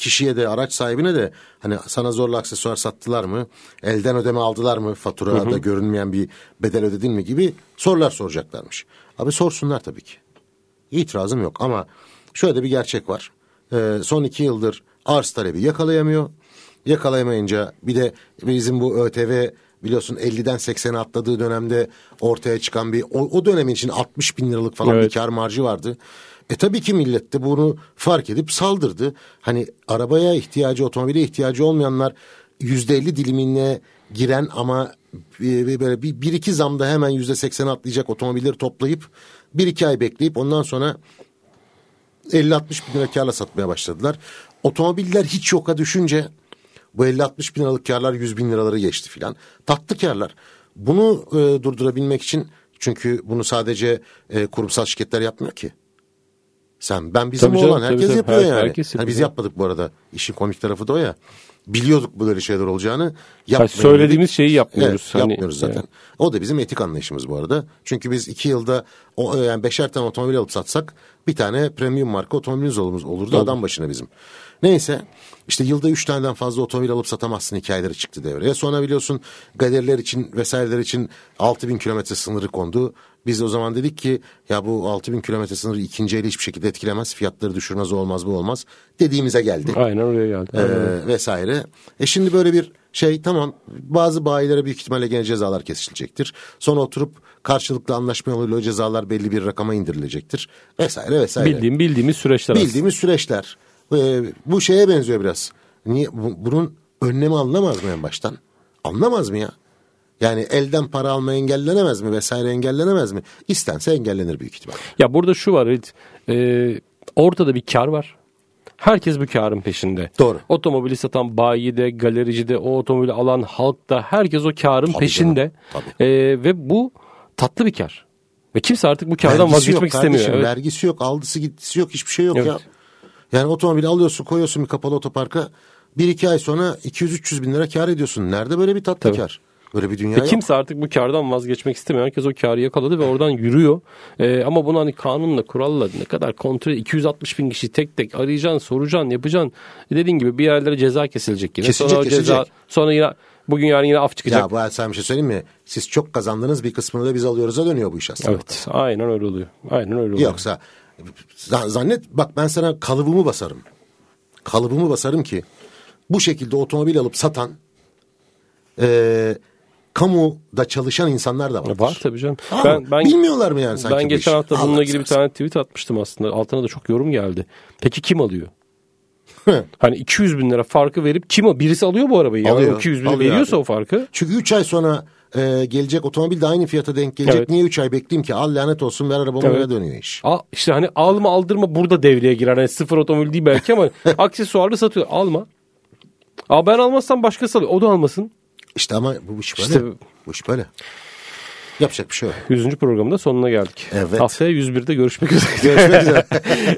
kişiye de araç sahibine de hani sana zorla aksesuar sattılar mı? Elden ödeme aldılar mı? Faturada hı hı. görünmeyen bir bedel ödedin mi gibi sorular soracaklarmış. Abi sorsunlar tabii ki. İtirazım yok ama şöyle bir gerçek var. Ee, son iki yıldır arz talebi yakalayamıyor. Yakalayamayınca bir de bizim bu ÖTV biliyorsun 50'den 80'e atladığı dönemde ortaya çıkan bir o, o dönemin için 60 bin liralık falan evet. bir kar marjı vardı. E tabii ki millet de bunu fark edip saldırdı. Hani arabaya ihtiyacı, otomobile ihtiyacı olmayanlar yüzde elli dilimine giren ama böyle bir, bir iki zamda hemen yüzde seksen atlayacak otomobilleri toplayıp bir iki ay bekleyip ondan sonra 50-60 bin lira karla satmaya başladılar. Otomobiller hiç yoka düşünce bu 50-60 bin liralık karlar 100 bin liraları geçti filan. Tatlı karlar. Bunu e, durdurabilmek için çünkü bunu sadece e, kurumsal şirketler yapmıyor ki. Sen ben bizim tabii olan herkes tabii, yapıyor tabii, yani. Herkes yapıyor. Yani biz yapmadık bu arada. İşin komik tarafı da o ya. Biliyorduk böyle şeyler olacağını. Yani söylediğimiz şeyi yapmıyoruz. Evet, hani, yapmıyoruz zaten. Yani. O da bizim etik anlayışımız bu arada. Çünkü biz iki yılda o, yani beşer tane otomobil alıp satsak bir tane premium marka otomobilimiz olurdu Tabii. adam başına bizim. Neyse işte yılda üç taneden fazla otomobil alıp satamazsın hikayeleri çıktı devreye. Sonra biliyorsun galeriler için vesaireler için 6000 kilometre sınırı kondu. Biz o zaman dedik ki ya bu 6000 kilometre sınırı ikinci eli hiçbir şekilde etkilemez. Fiyatları düşürmez olmaz bu olmaz. Dediğimize geldi. Aynen oraya geldi. Ee, vesaire. E şimdi böyle bir şey tamam bazı bayilere büyük ihtimalle gene cezalar kesilecektir. Sonra oturup karşılıklı anlaşma yoluyla o cezalar belli bir rakama indirilecektir. Vesaire vesaire. Bildiğim, bildiğimiz süreçler Bildiğimiz aslında. süreçler. Ee, bu şeye benziyor biraz. Niye bunun önlemi alınamaz mı en baştan? Anlamaz mı ya? Yani elden para alma engellenemez mi vesaire engellenemez mi? İstense engellenir büyük ihtimal. Ya burada şu var e, ortada bir kar var. Herkes bu karın peşinde. Doğru. Otomobili satan bayi de, galerici de, o otomobili alan halk da herkes o karın Tabii peşinde. Tabii. E, ve bu tatlı bir kar. Ve kimse artık bu kardan vergisi vazgeçmek yok, istemiyor. Evet. Vergisi yok, aldısı gittisi yok, hiçbir şey yok evet. ya. Yani otomobili alıyorsun, koyuyorsun bir kapalı otoparka. Bir iki ay sonra 200-300 bin lira kar ediyorsun. Nerede böyle bir tatlı Tabii. kar? Böyle bir dünya ve yok. Kimse artık bu kardan vazgeçmek istemiyor. Herkes o karı yakaladı ve oradan yürüyor. Ee, ama bunu hani kanunla, kuralla ne kadar kontrol 260 bin kişi tek tek arayacaksın, soracaksın, yapacaksın. E dediğin gibi bir yerlere ceza kesilecek yine. Kesilecek, sonra kesilecek. Ceza, sonra yine bugün yarın yine af çıkacak. Ya bu sana bir şey söyleyeyim mi? Siz çok kazandınız bir kısmını da biz alıyoruz'a dönüyor bu iş aslında. Evet aynen öyle oluyor. Aynen öyle oluyor. Yoksa zannet bak ben sana kalıbımı basarım. Kalıbımı basarım ki bu şekilde otomobil alıp satan e, kamuda çalışan insanlar da var. Var tabii canım. Aa, ben, ben, bilmiyorlar mı yani sanki Ben geçen hafta bununla ilgili bir tane tweet atmıştım aslında. Altına da çok yorum geldi. Peki kim alıyor? hani 200 bin lira farkı verip kim o? Birisi alıyor bu arabayı. Yani Alıyor, o 200 bin alıyor veriyorsa abi. o farkı. Çünkü 3 ay sonra e, gelecek otomobil de aynı fiyata denk gelecek. Evet. Niye 3 ay bekleyeyim ki? Al lanet olsun ver arabamı Evet. öyle dönüyor iş. Al, işte hani alma aldırma burada devreye girer. Hani sıfır otomobil değil belki ama aksesuarlı satıyor. Alma. Aa ben almazsam başkası alıyor. O da almasın. İşte ama bu iş böyle. İşte- Bu iş böyle. Yapacak bir şey yok. 100. programda sonuna geldik. Evet. Haftaya 101'de görüşmek üzere. Görüşmek üzere.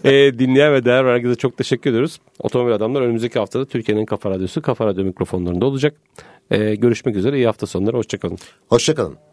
e, dinleyen ve değer herkese çok teşekkür ediyoruz. Otomobil Adamlar önümüzdeki haftada Türkiye'nin Kafa Radyosu Kafa Radyo mikrofonlarında olacak. E, görüşmek üzere. İyi hafta sonları. Hoşçakalın. Hoşçakalın.